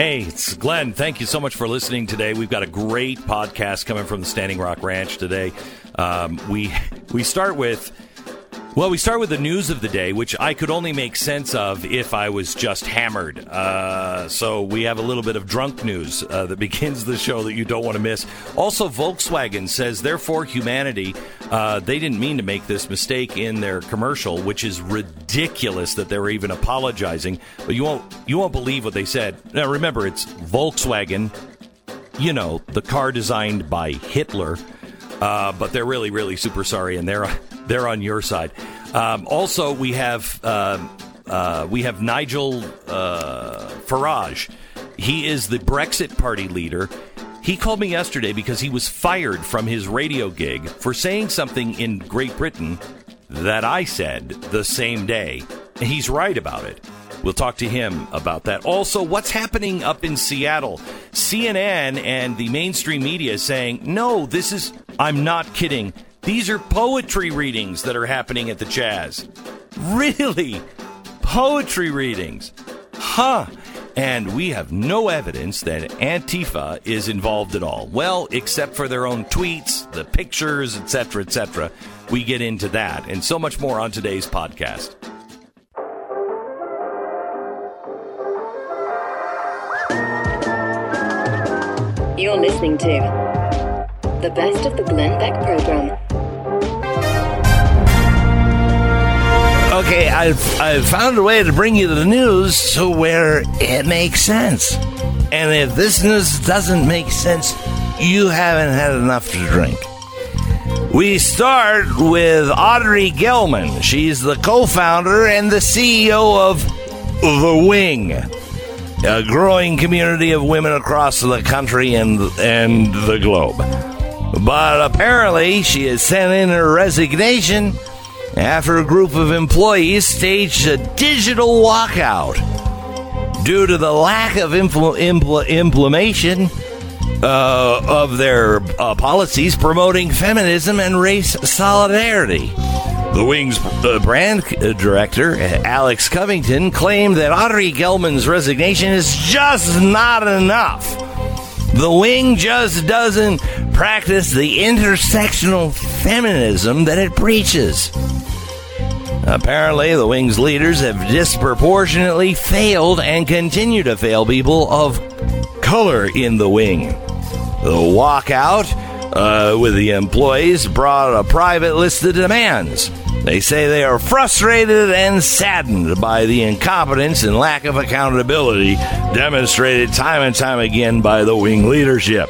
Hey, it's Glenn. Thank you so much for listening today. We've got a great podcast coming from the Standing Rock Ranch today. Um, we we start with well, we start with the news of the day, which I could only make sense of if I was just hammered. Uh, so we have a little bit of drunk news uh, that begins the show that you don't want to miss. Also, Volkswagen says they're for humanity. Uh, they didn't mean to make this mistake in their commercial, which is ridiculous that they were even apologizing. But you won't you won't believe what they said. Now remember, it's Volkswagen. You know, the car designed by Hitler. Uh, but they're really, really super sorry, and they're they're on your side. Um, also, we have uh, uh, we have Nigel uh, Farage. He is the Brexit Party leader. He called me yesterday because he was fired from his radio gig for saying something in Great Britain that I said the same day. He's right about it. We'll talk to him about that. Also, what's happening up in Seattle? CNN and the mainstream media saying, no, this is, I'm not kidding. These are poetry readings that are happening at the Chaz. Really? Poetry readings? Huh. And we have no evidence that Antifa is involved at all. Well, except for their own tweets, the pictures, etc., etc. We get into that and so much more on today's podcast. You're listening to the best of the Glenn Beck program. Okay, I've, I've found a way to bring you the news to where it makes sense. And if this news doesn't make sense, you haven't had enough to drink. We start with Audrey Gelman. She's the co founder and the CEO of The Wing, a growing community of women across the country and, and the globe. But apparently, she has sent in her resignation after a group of employees staged a digital walkout due to the lack of impl- impl- implementation uh, of their uh, policies promoting feminism and race solidarity. The Wings uh, brand director, Alex Covington, claimed that Audrey Gelman's resignation is just not enough. The Wing just doesn't practice the intersectional feminism that it preaches. Apparently, the Wing's leaders have disproportionately failed and continue to fail people of color in the Wing. The walkout uh, with the employees brought a private list of demands. They say they are frustrated and saddened by the incompetence and lack of accountability demonstrated time and time again by the Wing leadership.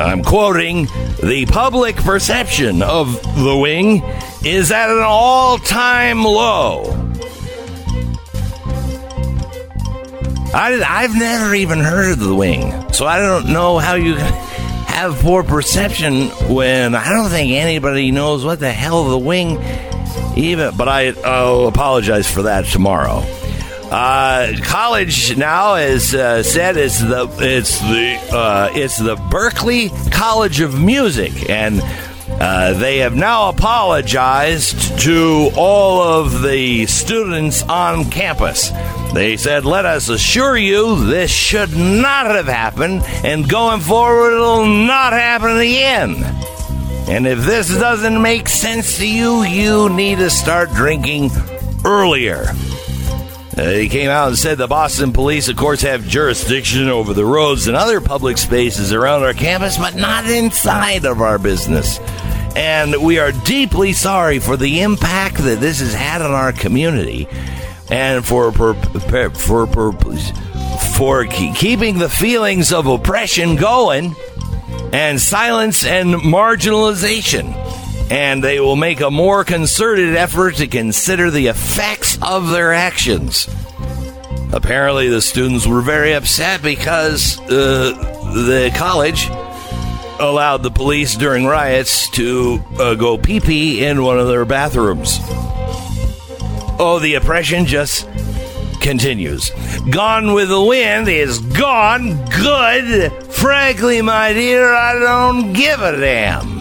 I'm quoting the public perception of the wing is at an all time low. I, I've never even heard of the wing, so I don't know how you have poor perception when I don't think anybody knows what the hell the wing even. But I, I'll apologize for that tomorrow. Uh, college now is uh, said it's the it's the uh, it's the Berklee College of Music, and uh, they have now apologized to all of the students on campus. They said, "Let us assure you, this should not have happened, and going forward, it'll not happen again." And if this doesn't make sense to you, you need to start drinking earlier. Uh, he came out and said the Boston police, of course, have jurisdiction over the roads and other public spaces around our campus, but not inside of our business. And we are deeply sorry for the impact that this has had on our community and for for for, for, for keeping the feelings of oppression going and silence and marginalization and they will make a more concerted effort to consider the effects of their actions. Apparently, the students were very upset because uh, the college allowed the police during riots to uh, go pee pee in one of their bathrooms. Oh, the oppression just continues. Gone with the Wind is gone good. Frankly, my dear, I don't give a damn.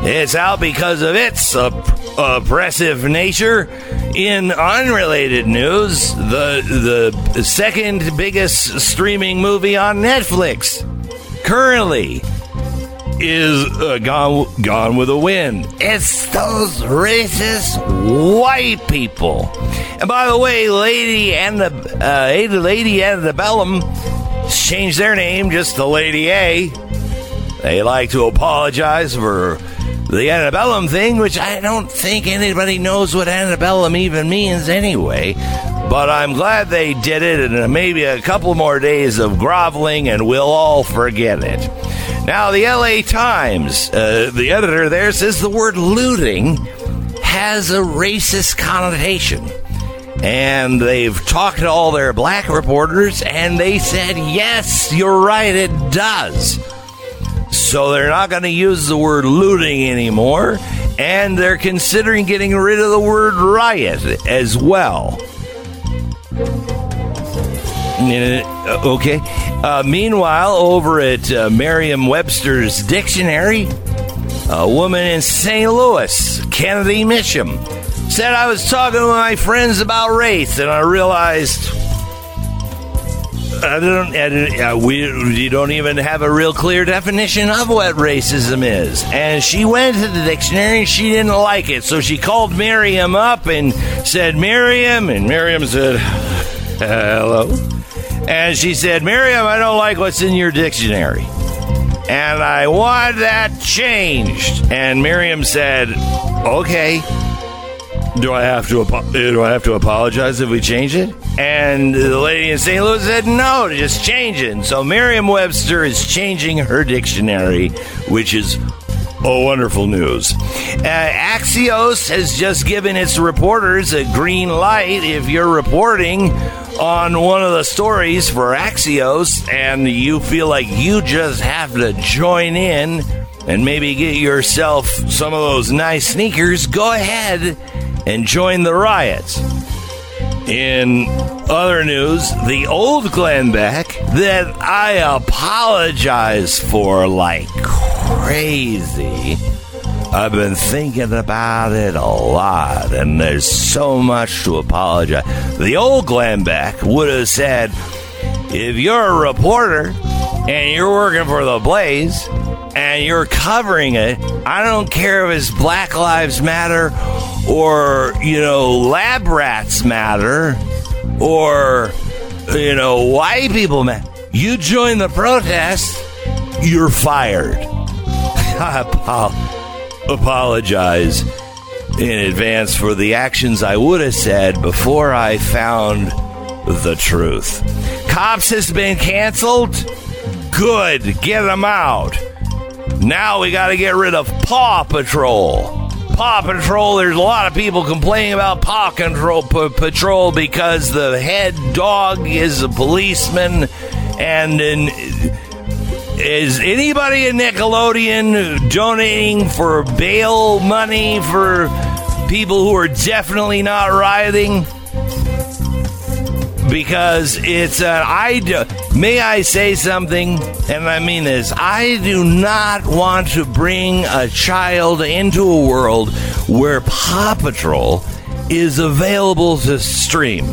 It's out because of its oppressive nature. In unrelated news, the the second biggest streaming movie on Netflix currently is uh, gone gone with a wind. It's those racist white people. And by the way, Lady and the uh, Lady Antebellum changed their name just to Lady A. They like to apologize for the antebellum thing, which I don't think anybody knows what antebellum even means anyway. But I'm glad they did it, and maybe a couple more days of groveling, and we'll all forget it. Now, the LA Times, uh, the editor there says the word looting has a racist connotation. And they've talked to all their black reporters, and they said, yes, you're right, it does. So they're not going to use the word looting anymore, and they're considering getting rid of the word riot as well. Uh, okay. Uh, meanwhile, over at uh, Merriam Webster's dictionary, a woman in St. Louis, Kennedy Mitchum, said I was talking to my friends about race, and I realized I don't. I we you don't even have a real clear definition of what racism is. And she went to the dictionary and she didn't like it, so she called Miriam up and said, "Miriam," and Miriam said, "Hello," and she said, "Miriam, I don't like what's in your dictionary." And I want that changed. And Miriam said, "Okay." Do I have to do I have to apologize if we change it? And the lady in St. Louis said no, just change it. So Merriam-Webster is changing her dictionary, which is Oh, wonderful news. Uh, Axios has just given its reporters a green light if you're reporting on one of the stories for Axios and you feel like you just have to join in and maybe get yourself some of those nice sneakers, go ahead and join the riots. In other news, the old Glenn Beck that I apologize for like crazy. I've been thinking about it a lot, and there's so much to apologize. The old Glenn Beck would have said, if you're a reporter and you're working for the Blaze and you're covering it, I don't care if it's Black Lives Matter or, you know, lab rats matter or, you know, white people matter. You join the protest, you're fired. I apologize in advance for the actions I would have said before I found the truth. Cops has been canceled. Good, get them out. Now we got to get rid of Paw Patrol. Paw Patrol, there's a lot of people complaining about Paw Control, P- Patrol because the head dog is a policeman. And in, is anybody in Nickelodeon donating for bail money for people who are definitely not rioting? because it's an I do, may I say something and I mean this I do not want to bring a child into a world where Paw Patrol is available to stream.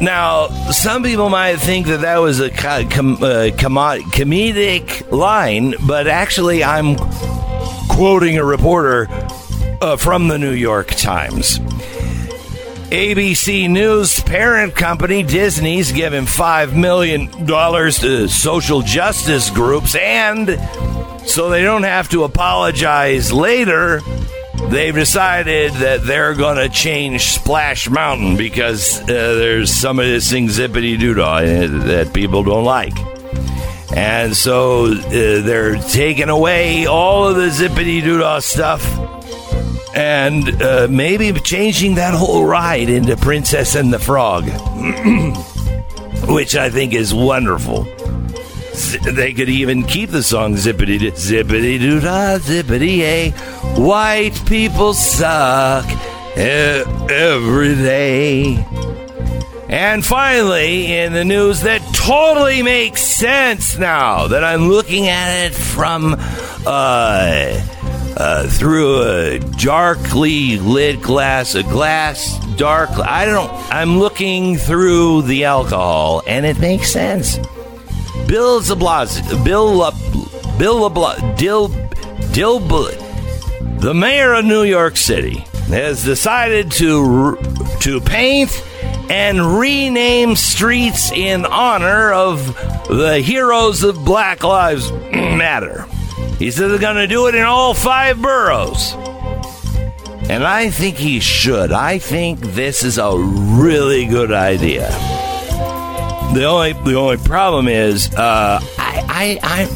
Now, some people might think that that was a com- uh, com- comedic line, but actually, I'm quoting a reporter uh, from the New York Times. ABC News parent company Disney's giving $5 million to social justice groups, and so they don't have to apologize later, they've decided that they're going to change Splash Mountain because uh, there's some of this zippity doo dah that people don't like. And so uh, they're taking away all of the zippity doo dah stuff and uh, maybe changing that whole ride into Princess and the Frog, which I think is wonderful. They could even keep the song zippity zippity doo da zippity a. White people suck every day. And finally, in the news that totally makes sense now that I'm looking at it from uh, uh, through a darkly lit glass, a glass dark. I don't. I'm looking through the alcohol, and it makes sense. Bill Zablas, Bill, La, Bill LeBlanc, Dill, Dill, the mayor of New York City has decided to to paint and rename streets in honor of the heroes of Black Lives Matter. He said they're going to do it in all five boroughs. And I think he should. I think this is a really good idea. The only the only problem is uh, I, I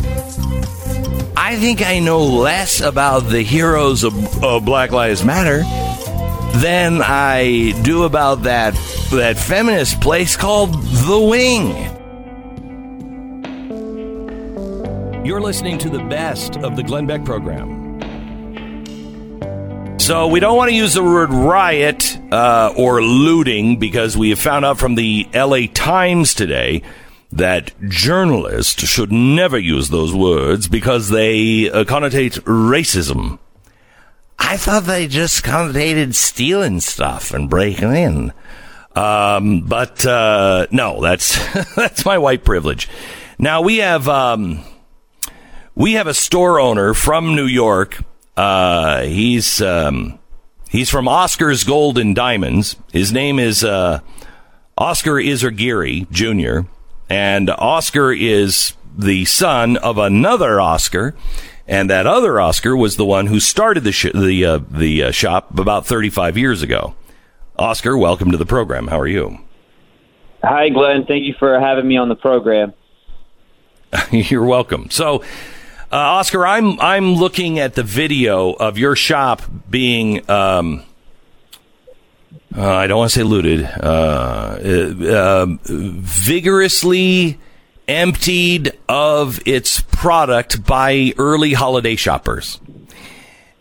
I I think I know less about the heroes of, of Black Lives Matter than I do about that that feminist place called The Wing. You're listening to the best of the Glenn Beck program. So we don't want to use the word riot uh, or looting because we have found out from the LA Times today that journalists should never use those words because they uh, connotate racism. I thought they just connotated stealing stuff and breaking in. Um, but uh, no, that's that's my white privilege. Now we have um, we have a store owner from New York. Uh, he's um, he's from Oscar's Gold and Diamonds. His name is uh, Oscar Izaguirre Jr. And Oscar is the son of another Oscar, and that other Oscar was the one who started the sh- the uh, the uh, shop about 35 years ago. Oscar, welcome to the program. How are you? Hi, Glenn. Thank you for having me on the program. You're welcome. So, uh, Oscar, I'm I'm looking at the video of your shop being. Um, uh, I don't want to say looted. Uh, uh, vigorously emptied of its product by early holiday shoppers,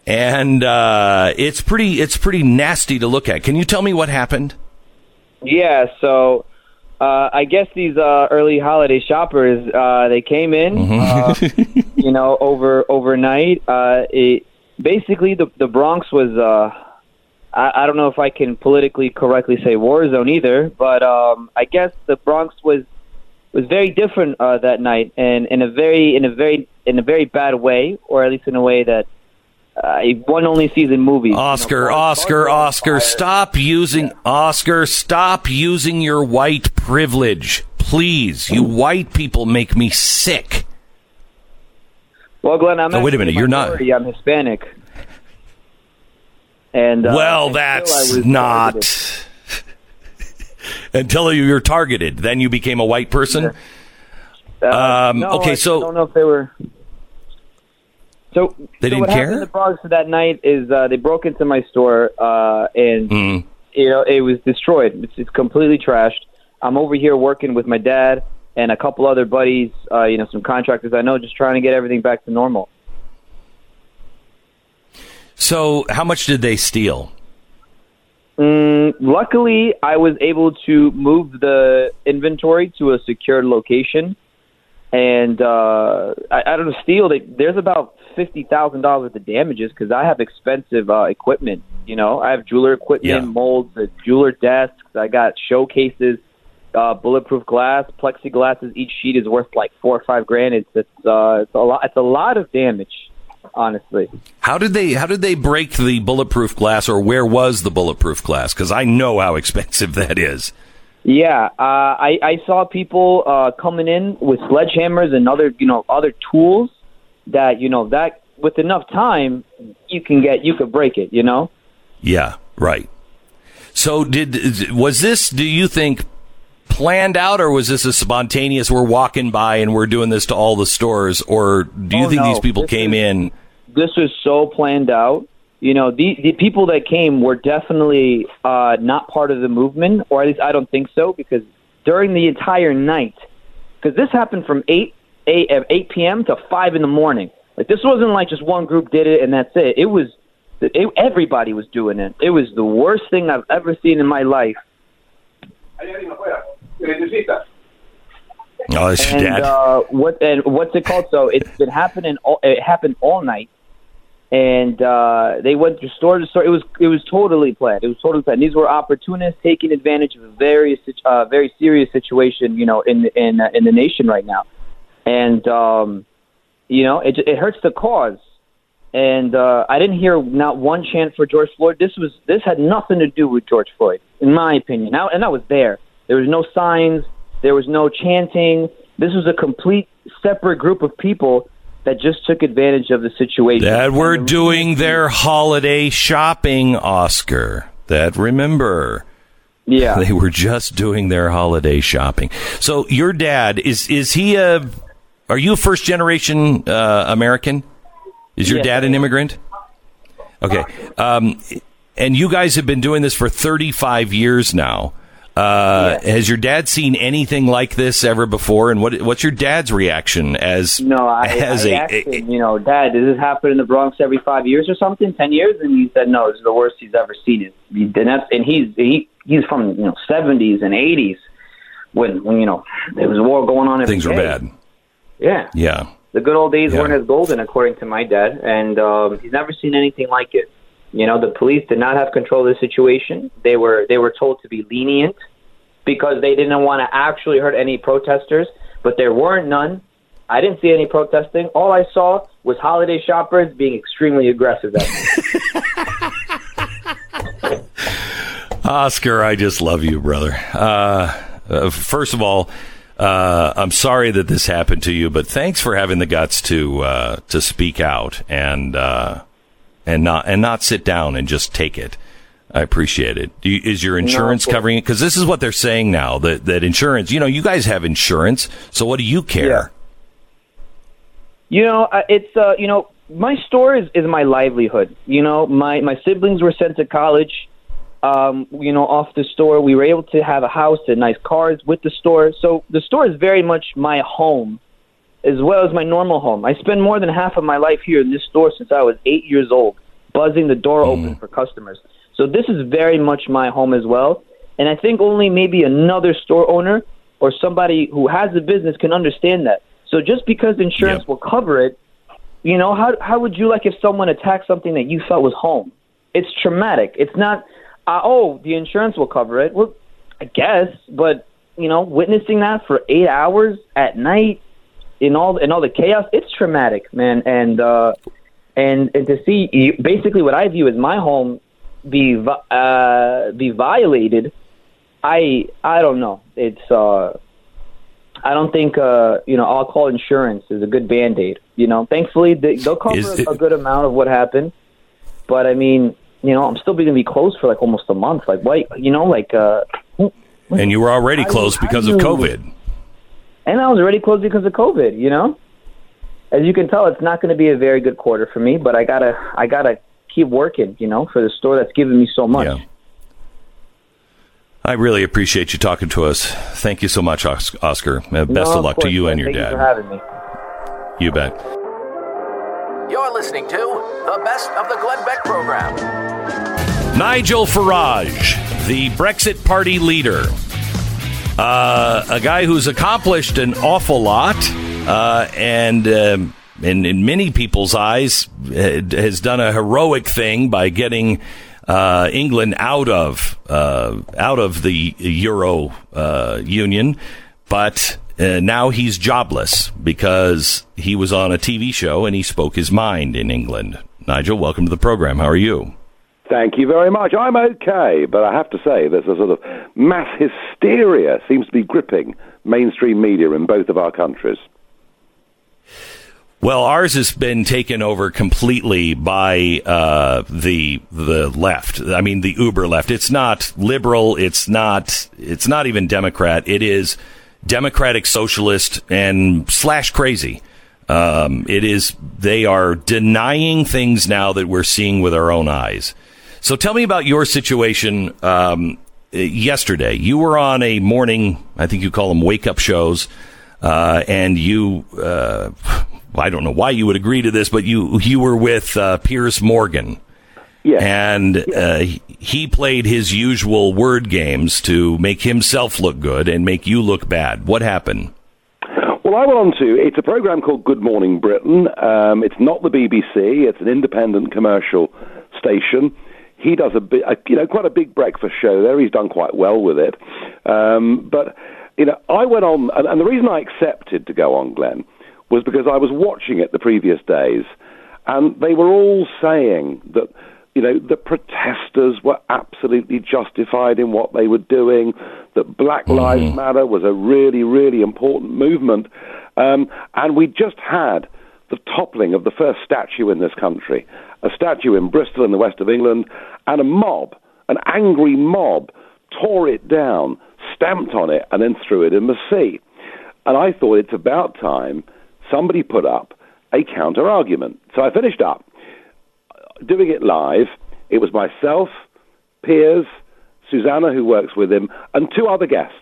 and uh, it's pretty it's pretty nasty to look at. Can you tell me what happened? Yeah. So. Uh, I guess these uh, early holiday shoppers uh, they came in, Mm-hmm. you know, over overnight. Uh, it basically the the Bronx was. Uh, I, I don't know if I can politically correctly say war zone either, but um, I guess the Bronx was was very different uh, that night, and in a very in a very in a very bad way, or at least in a way that uh, one only sees in movies. You know, Oscar, Oscar, Oscar, stop using Oscar, stop using your white privilege. Please, you white people make me sick. Well, Glenn, I'm Oh, wait a minute, you're not-. I'm Hispanic. And uh, well, that's not targeted. until you're targeted. Then you became a white person. Uh, Um, no, okay, I so- don't know if they were. So They so didn't what care? happened in the Bronx that night is uh, they broke into my store uh, and Mm. you know it was destroyed. It's, it's completely trashed. I'm over here working with my dad and a couple other buddies, uh, you know, some contractors I know, just trying to get everything back to normal. So, how much did they steal? Mm, luckily, I was able to move the inventory to a secured location, and uh, I, I don't know. Steel. They, there's about fifty thousand dollars of damages because I have expensive uh, equipment. You know, I have jeweler equipment, Yeah. molds, jeweler desks. I got showcases, uh, bulletproof glass, plexiglasses. Each sheet is worth like four or five grand. It's it's, uh, it's a lot. It's a lot of damage, honestly. How did they how did they break the bulletproof glass or where was the bulletproof glass cuz I know how expensive that is. Yeah, uh, I, I saw people uh, coming in with sledgehammers and other, you know, other tools that, you know, that with enough time, you can get, you could break it, you know. Yeah, right. So did was this do you think planned out or was this a spontaneous we're walking by and we're doing this to all the stores or do you Oh, think no. these people This came is- in This was so planned out. You know, the the people that came were definitely uh, not part of the movement, or at least I don't think so, because during the entire night, because this happened from eight eight eight p.m. to five in the morning. Like this wasn't like just one group did it and that's it. It was it, everybody was doing it. It was the worst thing I've ever seen in my life. Oh, it's your And dad. uh, what and what's it called? So it's been happening. All, it happened all night, and uh, they went to store to store. It was it was totally planned. It was totally planned. These were opportunists taking advantage of a very uh, very serious situation, you know, in in uh, in the nation right now, and um, you know, it it hurts the cause. And uh, I didn't hear not one chant for George Floyd. This was this had nothing to do with George Floyd, in my opinion. Now, and I was there. There was no signs. There was no chanting. This was a complete separate group of people that just took advantage of the situation. That were doing their holiday shopping, Oscar. That remember. Yeah. They were just doing their holiday shopping. So your dad is is he a are you a first generation uh, American? Is your Yes, dad an immigrant? Okay. Um, and you guys have been doing this for 35 years now. Uh, Yes. Has your dad seen anything like this ever before? And what what's your dad's reaction as No, I, as I a, asked him, you know, Dad, does this happen in the Bronx every five years or something, ten years? And he said, no, this is the worst he's ever seen it. And that's and he's he he's from you know seventies and eighties when when you know there was war going on. every things were bad? Yeah, Yeah. the good old days Yeah. weren't as golden, according to my dad, and um, he's never seen anything like it. You know, the police did not have control of the situation. They were they were told to be lenient because they didn't want to actually hurt any protesters, but there weren't none. I didn't see any protesting. All I saw was holiday shoppers being extremely aggressive that night. Oscar, I just love you, brother. Uh, uh, first of all, uh, I'm sorry that this happened to you, but thanks for having the guts to uh, to speak out and uh, and not and not sit down and just take it. I appreciate it. Do you, is your insurance course. covering it? Because this is what they're saying now that that insurance. You know, you guys have insurance, so what do you care? You know, uh, it's uh, you know, my store is, is my livelihood. You know, my my siblings were sent to college. Um, you know, off the store, we were able to have a house and nice cars with the store. So the store is very much my home, as well as my normal home. I spend more than half of my life here in this store since I was eight years old, buzzing the door open for customers. So this is very much my home as well. And I think only maybe another store owner or somebody who has a business can understand that. So just because insurance Yep. will cover it, you know, how how would you like if someone attacked something that you felt was home? It's traumatic. It's not. Uh, oh, the insurance will cover it. Well, I guess, but you know, witnessing that for eight hours at night in all in all the chaos, it's traumatic, man. And uh, and and to see you, basically what I view as my home be uh, be violated, I I don't know. It's uh, I don't think uh, you know. I'll call insurance is a good band aid. You know, thankfully they, they'll cover it- a good amount of what happened. But I mean, you know, I'm still going to be closed for like almost a month. Like, wait, you know, like, uh, And you were already I- closed I because of COVID. And I was already closed because of COVID. You know, as you can tell, it's not going to be a very good quarter for me. But I gotta, I gotta keep working. You know, for the store that's given me so much. Yeah. I really appreciate you talking to us. Thank you so much, Oscar. Uh, best No, of luck to course, you man. and your Thank dad. You for having me. You bet. You're listening to the best of the Glenn Beck program. Nigel Farage, the Brexit Party leader, uh, a guy who's accomplished an awful lot, uh, and um, in, in many people's eyes, has done a heroic thing by getting uh, England out of uh, out of the Euro uh, Union, but. Uh, now he's jobless because he was on a TV show and he spoke his mind in England. Nigel, welcome to the program. How are you? Thank you very much. I'm okay, but I have to say there's a sort of mass hysteria seems to be gripping mainstream media in both of our countries. Well, ours has been taken over completely by uh, the the left. I mean, the uber left. It's not liberal. It's not. It's not even Democrat. It is democratic socialist and slash crazy. Um, it is. They are denying things now that we're seeing with our own eyes. So, tell me about your situation um, yesterday. You were on a morning. I think you call them wake up shows, uh, and you. Uh, I don't know why you would agree to this, but you you were with uh, Piers Morgan, Yes. and uh, he- played his usual word games to make himself look good and make you look bad. What happened? Well, well, I went on to, it's a program called Good Morning Britain. Um, it's not the BBC, it's an independent commercial station. He does a, bit, a, you know, quite a big breakfast show there. He's done quite well with it. Um, but, you know, I went on, and, and the reason I accepted to go on, Glenn, was because I was watching it the previous days, and they were all saying that you know, the protesters were absolutely justified in what they were doing, that Black mm-hmm. Lives Matter was a really, really important movement. Um, and we just had the toppling of the first statue in this country, a statue in Bristol in the west of England, and a mob, an angry mob, tore it down, stamped on it, and then threw it in the sea. And I thought it's about time somebody put up a counter argument. So I finished up doing it live. It was myself, Piers, Susanna, who works with him, and two other guests.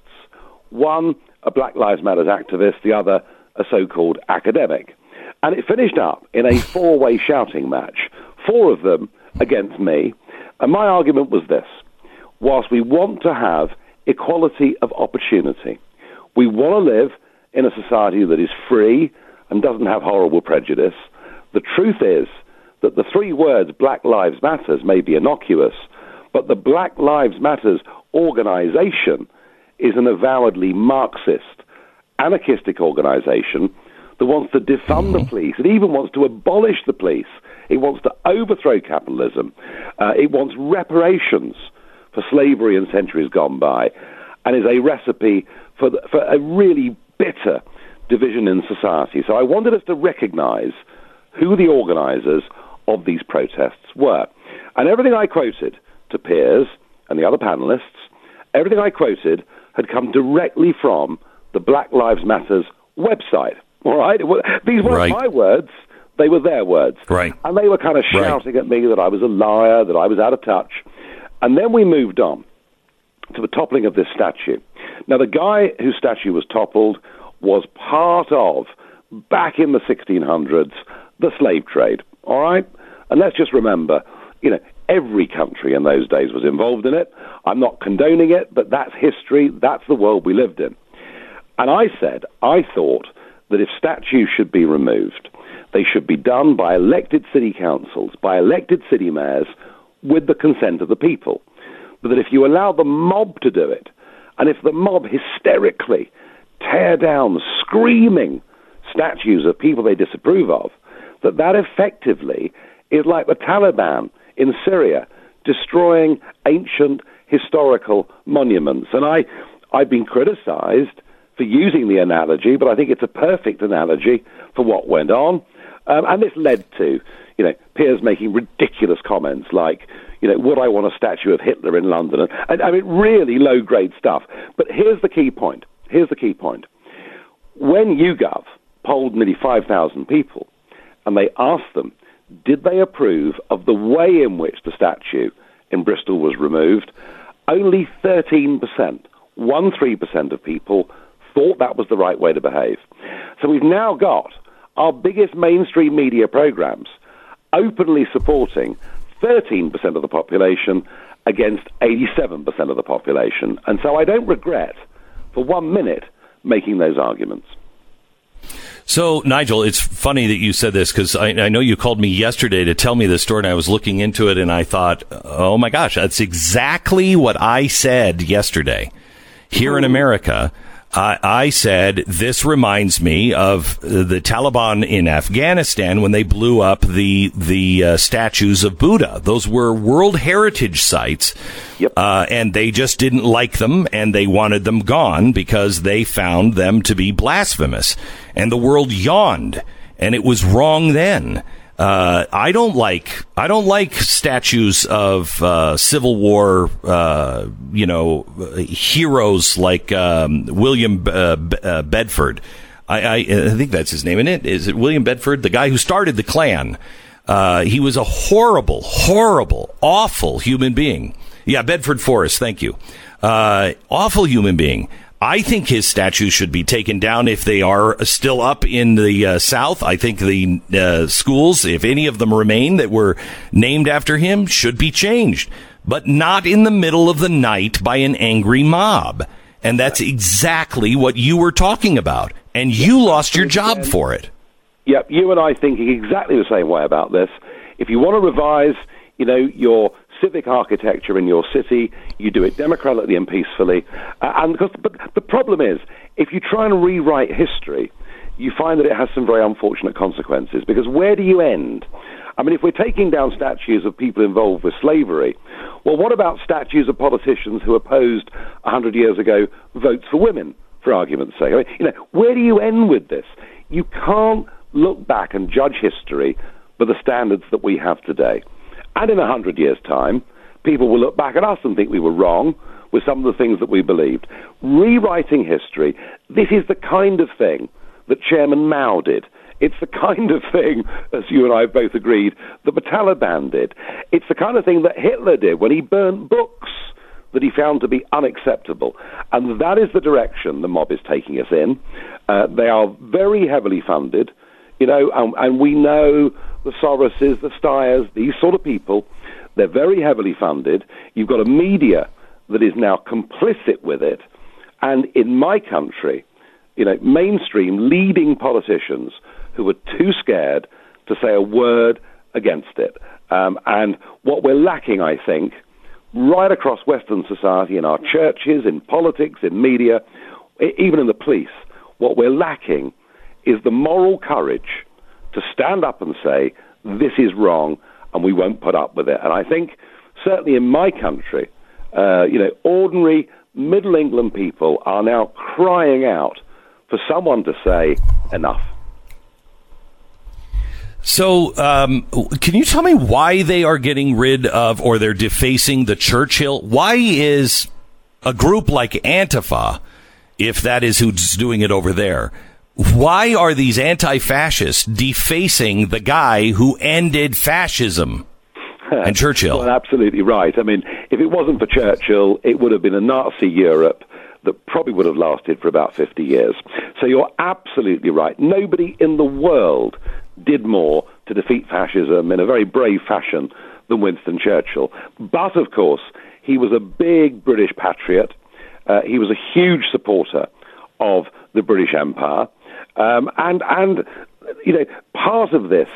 One, a Black Lives Matter activist, the other, a so called academic. And it finished up in a four way shouting match, four of them against me. And my argument was this whilst we want to have equality of opportunity, we want to live in a society that is free and doesn't have horrible prejudice. The truth is that the three words Black Lives Matters may be innocuous, but the Black Lives Matters organization is an avowedly Marxist, anarchistic organization that wants to defund the mm-hmm. police. It even wants to abolish the police. It wants to overthrow capitalism. Uh, it wants reparations for slavery in centuries gone by, and is a recipe for, the, for a really bitter division in society. So I wanted us to recognize who the organizers of these protests were. And everything I quoted to Piers and the other panelists, everything I quoted had come directly from the Black Lives Matters website. All right? These weren't right. my words. They were their words. Right. And they were kind of shouting right. at me that I was a liar, that I was out of touch. And then we moved on to the toppling of this statue. Now, the guy whose statue was toppled was part of, back in the 1600s, the slave trade. All right? And let's just remember, you know, every country in those days was involved in it. I'm not condoning it, but that's history. That's the world we lived in. And I said, I thought that if statues should be removed, they should be done by elected city councils, by elected city mayors, with the consent of the people. But that if you allow the mob to do it, and if the mob hysterically tear down screaming statues of people they disapprove of, that that effectively is like the Taliban in Syria destroying ancient historical monuments. And I, I've been criticized for using the analogy, but I think it's a perfect analogy for what went on. Um, and this led to, you know, Piers making ridiculous comments like, you know, would I want a statue of Hitler in London? And, and I mean, really low grade stuff. But here's the key point. Here's the key point. When YouGov polled nearly 5,000 people, and they asked them, did they approve of the way in which the statue in Bristol was removed? Only 13%, 13% of people thought that was the right way to behave. So we've now got our biggest mainstream media programs openly supporting 13% of the population against 87% of the population. And so I don't regret for one minute making those arguments. So, Nigel, it's funny that you said this because I, I, know you called me yesterday to tell me this story, and I was looking into it, and I thought, oh my gosh, that's exactly what I said yesterday. Here in hmm. America, I, I said this reminds me of the Taliban in Afghanistan when they blew up the the uh, statues of Buddha. Those were World Heritage sites, yep. uh, and they just didn't like them, and they wanted them gone because they found them to be blasphemous, and the world yawned, and it was wrong then. Uh, I don't like I don't like statues of uh, Civil War, uh, you know, heroes like um, William uh, uh, Bedford. I, I, I, think that's his name, isn't it? Is it William Bedford, the guy who started the Klan? Uh, he was a horrible, horrible, awful human being. Yeah, Bedford Forrest. Thank you. awful human being. I think his statues should be taken down if they are still up in the uh, South. I think the uh, schools, if any of them remain that were named after him, should be changed, but not in the middle of the night by an angry mob. And that's exactly what you were talking about. and you lost your job for it. Yep, you and I thinking exactly the same way about this. If you want to revise, you know, your civic architecture in your city, you do it democratically and peacefully. Uh, and because, but the problem is, if you try and rewrite history, you find that it has some very unfortunate consequences. Because where do you end? I mean, if we're taking down statues of people involved with slavery, well, what about statues of politicians who opposed 100 years ago votes for women, for argument's sake? I mean, you know, where do you end with this? You can't look back and judge history by the standards that we have today. And in 100 years' time, people will look back at us and think we were wrong with some of the things that we believed. Rewriting history, this is the kind of thing that Chairman Mao did. It's the kind of thing, as you and I have both agreed, that the Taliban did. It's the kind of thing that Hitler did when he burnt books that he found to be unacceptable. And that is the direction the mob is taking us in. Uh, they are very heavily funded, you know, and, and we know the Soroses, the Steyers, these sort of people, they're very heavily funded. You've got a media that is now complicit with it. And in my country, you know, mainstream leading politicians who are too scared to say a word against it. Um, and what we're lacking, I think, right across Western society, in our churches, in politics, in media, even in the police, what we're lacking is the moral courage to stand up and say, this is wrong and we won't put up with it. And I think, certainly in my country, uh, you know, ordinary middle England people are now crying out for someone to say, enough. So, um, can you tell me why they are getting rid of or they're defacing the Churchill? Why is a group like Antifa, if that is who's doing it over there, why are these anti fascists defacing the guy who ended fascism? and Churchill. Well, absolutely right. I mean, if it wasn't for Churchill, it would have been a Nazi Europe that probably would have lasted for about 50 years. So you're absolutely right. Nobody in the world did more to defeat fascism in a very brave fashion than Winston Churchill. But, of course, he was a big British patriot. Uh, he was a huge supporter of the British Empire. Um, and, and, you know, part of this,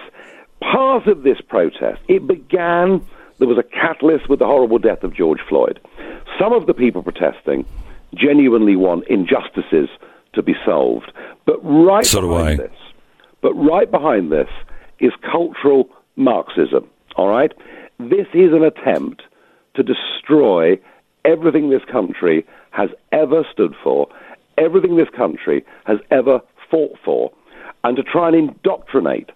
part of this protest, it began, there was a catalyst with the horrible death of George Floyd. Some of the people protesting genuinely want injustices to be solved. But right so behind this, but right behind this is cultural Marxism. All right, this is an attempt to destroy everything this country has ever stood for, everything this country has ever fought for, and to try and indoctrinate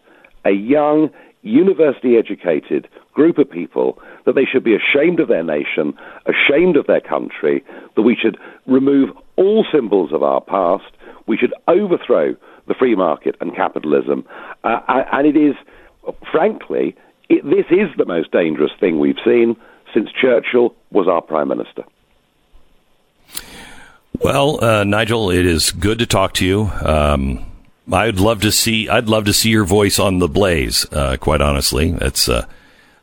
a young, university educated group of people that they should be ashamed of their nation, ashamed of their country, that we should remove all symbols of our past, we should overthrow the free market and capitalism. Uh, and it is, frankly, it, this is the most dangerous thing we've seen since Churchill was our prime minister. Well, uh, Nigel, it is good to talk to you. Um, I'd love to see. I'd love to see your voice on the Blaze. Uh, quite honestly, it's uh,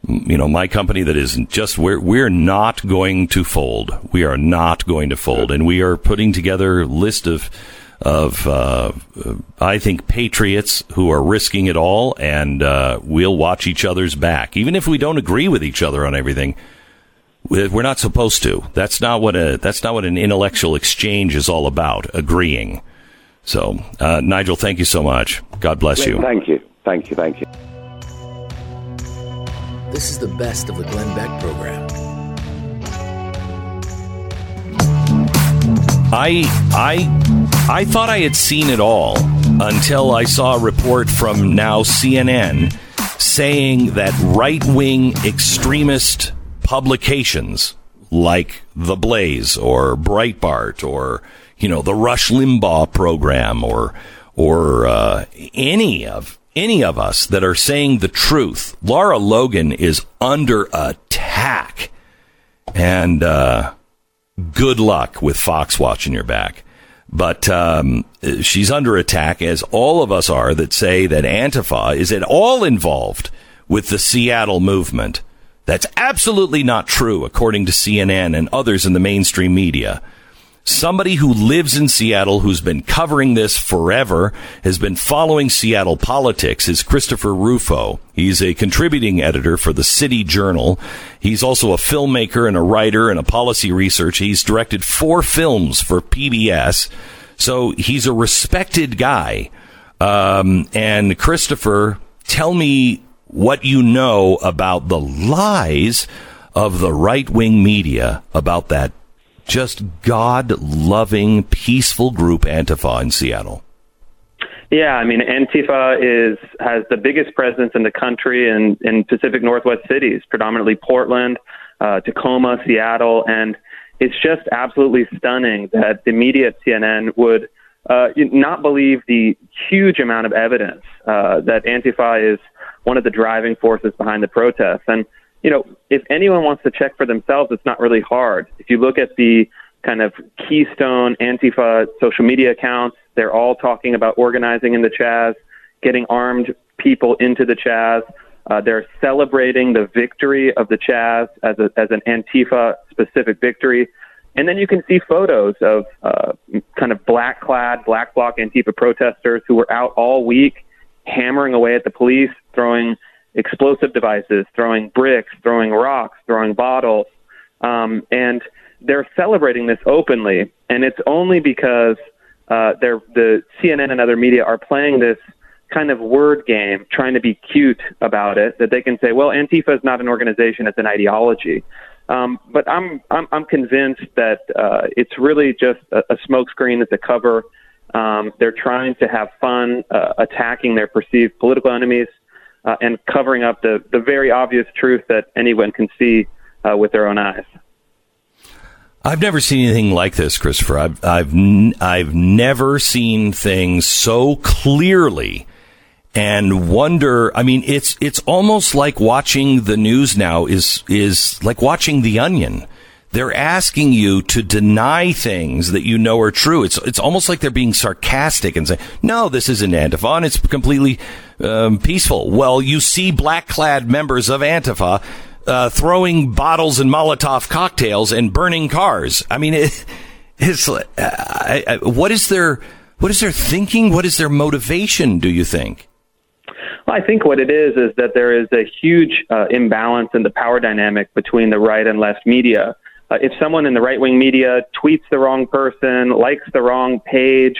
you know my company that is just we're we're not going to fold. We are not going to fold, and we are putting together a list of of uh, I think patriots who are risking it all, and uh, we'll watch each other's back, even if we don't agree with each other on everything. We're not supposed to. That's not what a that's not what an intellectual exchange is all about. Agreeing. So, uh, Nigel, thank you so much. God bless you. Thank you. Thank you. Thank you. This is the best of the Glenn Beck program. I I I thought I had seen it all until I saw a report from now CNN saying that right wing extremist publications like The Blaze or Breitbart or you know, the Rush Limbaugh program or, or, uh, any of, any of us that are saying the truth. Lara Logan is under attack. And, uh, good luck with Fox watching your back. But um, she's under attack, as all of us are that say that Antifa is at all involved with the Seattle movement. That's absolutely not true, according to CNN and others in the mainstream media. somebody who lives in Seattle, who's been covering this forever, has been following Seattle politics, is Christopher Rufo. He's a contributing editor for the City Journal. He's also a filmmaker and a writer and a policy researcher. He's directed four films for PBS. So he's a respected guy. Um, and Christopher, tell me what you know about the lies of the right wing media about that just God loving, peaceful group Antifa in Seattle? Yeah, I mean, Antifa is has the biggest presence in the country and in, in Pacific Northwest cities, predominantly Portland, uh, Tacoma, Seattle, and it's just absolutely stunning that the media at CNN would uh, not believe the huge amount of evidence uh, that Antifa is one of the driving forces behind the protests. And you know, if anyone wants to check for themselves, it's not really hard. If you look at the kind of keystone Antifa social media accounts, they're all talking about organizing in the Chaz, getting armed people into the Chaz. Uh, they're celebrating the victory of the Chaz as, a, as an Antifa specific victory. And then you can see photos of uh, kind of black clad, black bloc Antifa protesters who were out all week hammering away at the police, throwing explosive devices, throwing bricks, throwing rocks, throwing bottles. Um, and they're celebrating this openly. And it's only because uh, they're, the CNN and other media are playing this kind of word game, trying to be cute about it, that they can say, well, Antifa is not an organization, it's an ideology. Um, but I'm, I'm, I'm convinced that uh, it's really just a, a smokescreen, it's a cover. Um, they're trying to have fun uh, attacking their perceived political enemies uh, and covering up the, the very obvious truth that anyone can see uh, with their own eyes. I've never seen anything like this, Christopher. I've I've n- I've never seen things so clearly and wonder. I mean, it's it's almost like watching the news now is is like watching The Onion. They're asking you to deny things that you know are true. It's it's almost like they're being sarcastic and saying, "No, this isn't Antifa. It's completely um, peaceful." Well, you see black-clad members of Antifa uh, throwing bottles and Molotov cocktails and burning cars. I mean, it, it's uh, I, I, what is their what is their thinking? What is their motivation? Do you think? Well, I think what it is is that there is a huge uh, imbalance in the power dynamic between the right and left media. Uh, if someone in the right wing media tweets the wrong person, likes the wrong page,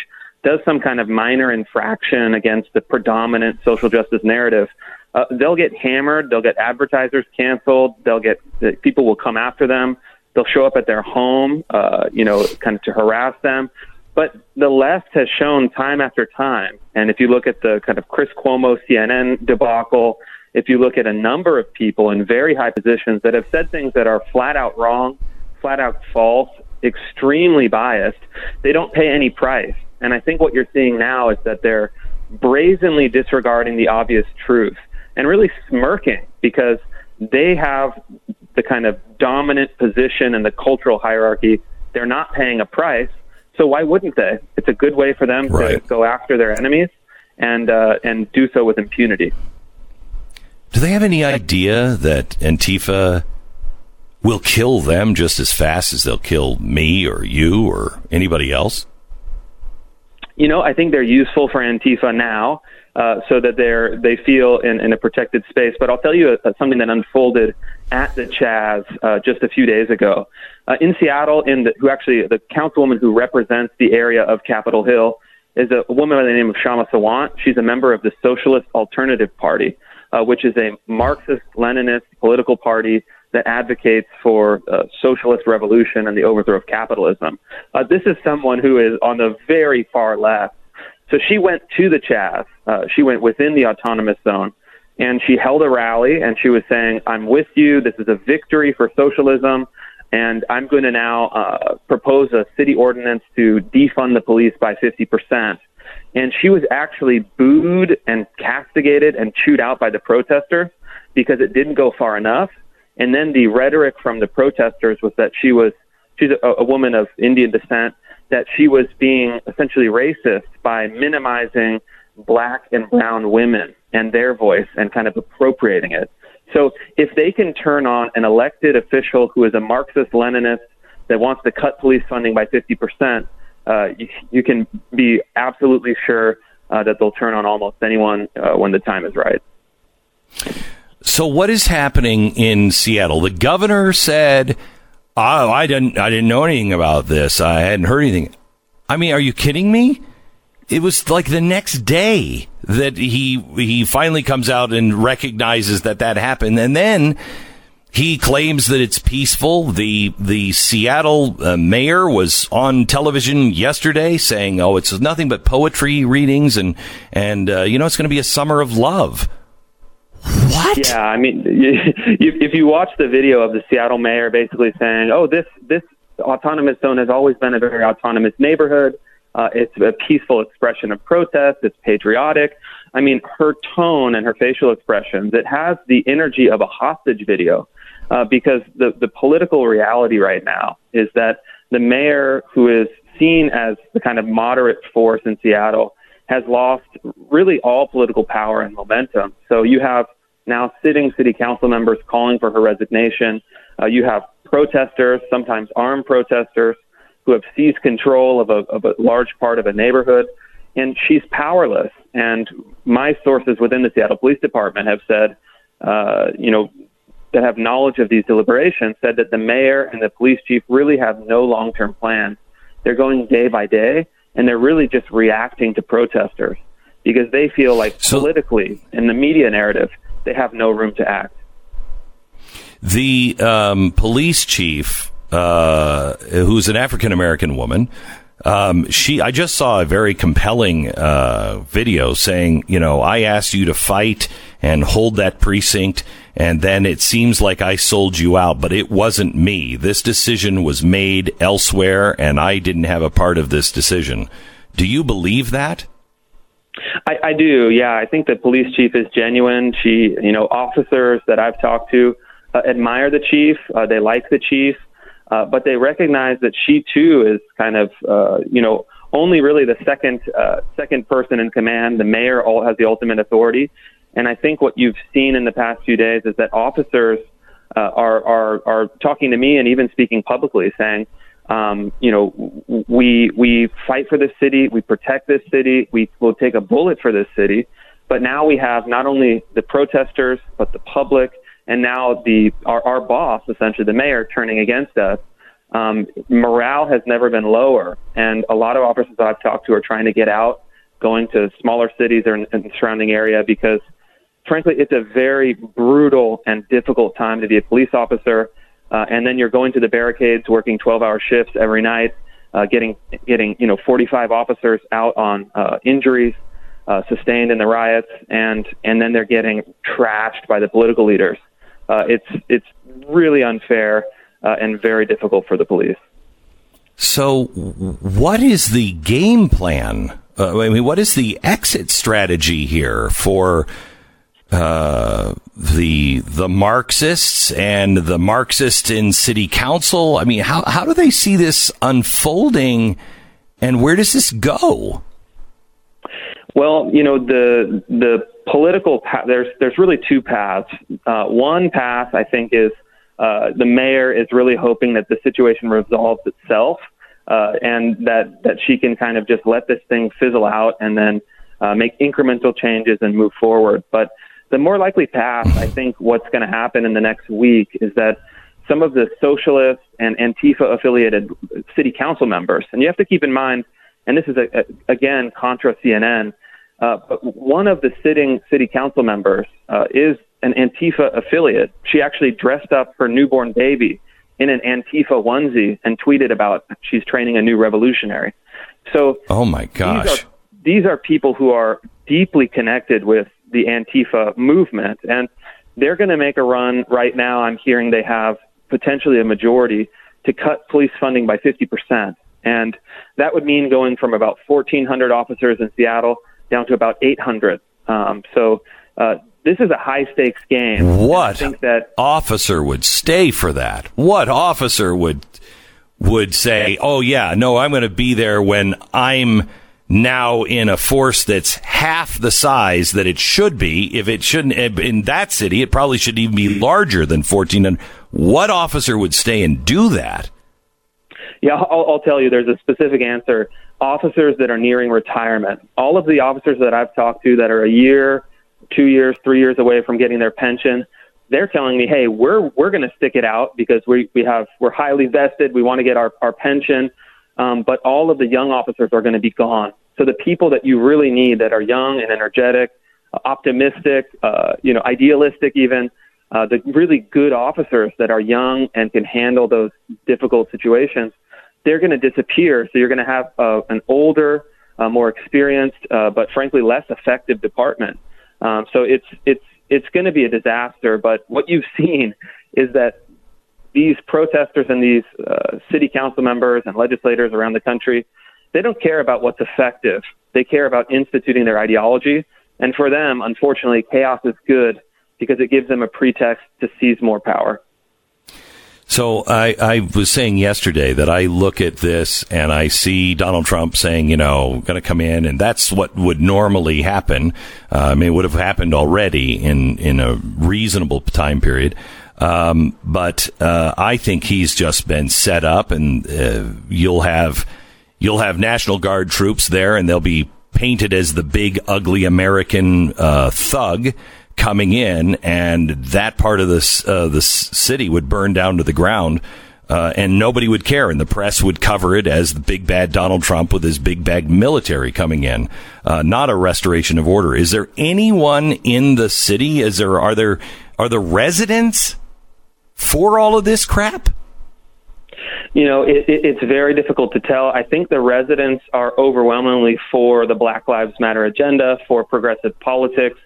does some kind of minor infraction against the predominant social justice narrative, uh, they'll get hammered. They'll get advertisers canceled. They'll get people will come after them. They'll show up at their home, uh, you know, kind of to harass them. But the left has shown time after time, and if you look at the kind of Chris Cuomo CNN debacle, if you look at a number of people in very high positions that have said things that are flat out wrong, flat out false, extremely biased, they don't pay any price. And I think what you're seeing now is that they're brazenly disregarding the obvious truth and really smirking because they have the kind of dominant position in the cultural hierarchy. They're not paying a price. So why wouldn't they? It's a good way for them right. to go after their enemies and uh, and do so with impunity. Do they have any idea that Antifa will kill them just as fast as they'll kill me or you or anybody else? You know, I think they're useful for Antifa now uh, so that they're they feel in, in a protected space. But I'll tell you a, a, something that unfolded at the Chaz uh, just a few days ago uh, in Seattle. In the, who actually the councilwoman who represents the area of Capitol Hill is a, a woman by the name of Kshama Sawant. She's a member of the Socialist Alternative Party, uh, which is a Marxist-Leninist political party that advocates for uh, socialist revolution and the overthrow of capitalism. Uh, this is someone who is on the very far left so she went to the Chaz. Uh, she went within the autonomous zone, and she held a rally, and she was saying, "I'm with you. This is a victory for socialism." And I'm going to now uh, propose a city ordinance to defund the police by 50%. And she was actually booed and castigated and chewed out by the protesters because it didn't go far enough. And then the rhetoric from the protesters was that she was, she's a, a woman of Indian descent, that she was being essentially racist by minimizing black and brown women and their voice and kind of appropriating it. So if they can turn on an elected official who is a Marxist Leninist that wants to cut police funding by 50%, uh, you, you can be absolutely sure uh, that they'll turn on almost anyone uh, when the time is right. So, what is happening in Seattle? The governor said, "Oh, I didn't, I didn't know anything about this. I hadn't heard anything." I mean, are you kidding me? It was like the next day that he he finally comes out and recognizes that that happened, and then he claims that it's peaceful. The the Seattle uh, mayor was on television yesterday saying, "Oh, it's nothing but poetry readings, and and uh, you know it's going to be a summer of love." What? Yeah, I mean, if you watch the video of the Seattle mayor basically saying, "Oh, this this autonomous zone has always been a very autonomous neighborhood. Uh, it's a peaceful expression of protest. It's patriotic." I mean, her tone and her facial expressions, it has the energy of a hostage video uh, because the, the political reality right now is that the mayor, who is seen as the kind of moderate force in Seattle, has lost really all political power and momentum. So you have now sitting city council members calling for her resignation. Uh, you have protesters, sometimes armed protesters, who have seized control of a, of a large part of a neighborhood. And she's powerless. And my sources within the Seattle Police Department have said, uh, you know, that have knowledge of these deliberations said that the mayor and the police chief really have no long term plans. They're going day by day, and they're really just reacting to protesters because they feel like so, politically, in the media narrative, they have no room to act. The um, police chief, uh, who's an African American woman, um, she, I just saw a very compelling uh, video saying, you know, I asked you to fight and hold that precinct, and then it seems like I sold you out, but it wasn't me. This decision was made elsewhere, and I didn't have a part of this decision. Do you believe that? I, I do. Yeah, I think the police chief is genuine. She, you know, officers that I've talked to uh, admire the chief. Uh, they like the chief. Uh, but they recognize that she too is kind of, uh, you know, only really the second uh, second person in command. The mayor all has the ultimate authority, and I think what you've seen in the past few days is that officers uh, are are are talking to me and even speaking publicly, saying, um, you know, we we fight for this city, we protect this city, we will take a bullet for this city, but now we have not only the protesters but the public and now the our, our boss, essentially the mayor, turning against us. Um, morale has never been lower, and a lot of officers I've talked to are trying to get out, going to smaller cities or in, in the surrounding area because, frankly, it's a very brutal and difficult time to be a police officer. Uh, and then you're going to the barricades, working 12-hour shifts every night, uh, getting getting you know 45 officers out on uh, injuries uh, sustained in the riots, and and then they're getting trashed by the political leaders uh, it's it's really unfair uh, and very difficult for the police. So, what is the game plan? Uh, I mean, what is the exit strategy here for uh, the the Marxists and the Marxists in city council? I mean, how how do they see this unfolding, and where does this go? Well, you know the the political path, there's there's really two paths. Uh, one path I think is uh, the mayor is really hoping that the situation resolves itself, uh, and that that she can kind of just let this thing fizzle out and then uh, make incremental changes and move forward. But the more likely path, I think, what's going to happen in the next week is that some of the socialist and Antifa affiliated city council members, and you have to keep in mind, and this is a, a, again contra CNN uh, but one of the sitting city council members uh, is an Antifa affiliate. She actually dressed up her newborn baby in an Antifa onesie and tweeted about she's training a new revolutionary. So, oh my gosh, these are, these are people who are deeply connected with the Antifa movement, and they're going to make a run right now. I'm hearing they have potentially a majority to cut police funding by 50 percent, and that would mean going from about 1,400 officers in Seattle down to about 800. Um, so uh, this is a high stakes game. What think that officer would stay for that? What officer would would say, "Oh yeah, no, I'm going to be there when I'm." Now in a force that's half the size that it should be. If it shouldn't eh, in that city, it probably should even be larger than 1400. What officer would stay and do that? Yeah, I'll, I'll tell you. There's a specific answer. Officers that are nearing retirement. All of the officers that I've talked to that are a year, two years, three years away from getting their pension, they're telling me, "Hey, we're we're going to stick it out because we we have we're highly vested. We want to get our our pension." Um, but all of the young officers are going to be gone. So the people that you really need that are young and energetic, uh, optimistic, uh, you know, idealistic, even uh, the really good officers that are young and can handle those difficult situations they're going to disappear. So you're going to have uh, an older, uh, more experienced, uh, but frankly less effective department. Um, so it's it's it's going to be a disaster. But what you've seen is that these protesters and these uh, city council members and legislators around the country, they don't care about what's effective. They care about instituting their ideology. And for them, unfortunately, chaos is good because it gives them a pretext to seize more power. So I, I was saying yesterday that I look at this and I see Donald Trump saying, you know, going to come in, and that's what would normally happen. Uh, I mean, it would have happened already in in a reasonable time period. Um, but uh, I think he's just been set up, and uh, you'll have you'll have National Guard troops there, and they'll be painted as the big ugly American uh, thug coming in, and that part of the uh, the city would burn down to the ground. Uh, and nobody would care, and the press would cover it as the big bad Donald Trump with his big bag military coming in, uh, not a restoration of order. Is there anyone in the city? Is there are there are the residents for all of this crap? You know, it, it, it's very difficult to tell. I think the residents are overwhelmingly for the Black Lives Matter agenda, for progressive politics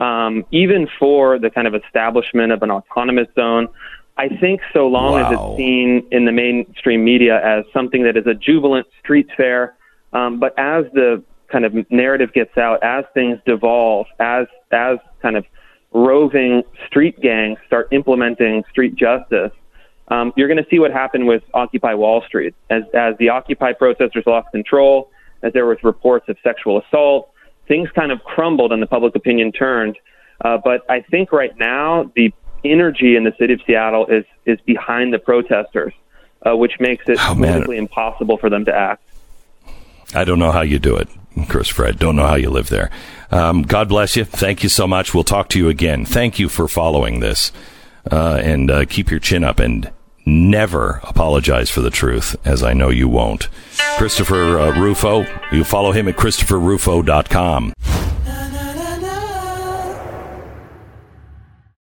um, even for the kind of establishment of an autonomous zone. I think so long wow. as it's seen in the mainstream media as something that is a jubilant street fair, um, but as the kind of narrative gets out, as things devolve, as as kind of roving street gangs start implementing street justice, um, you're going to see what happened with Occupy Wall Street. As as the Occupy protesters lost control, as there was reports of sexual assault, things kind of crumbled and the public opinion turned. Uh, but I think right now the energy in the city of Seattle is is behind the protesters, uh, which makes it oh, politically impossible for them to act. I don't know how you do it, Christopher. Fred, don't know how you live there. Um, God bless you. Thank you so much. We'll talk to you again. Thank you for following this, uh, and uh, keep your chin up and never apologize for the truth, as I know you won't. Christopher uh, Rufo, you follow him at ChristopherRufo.com.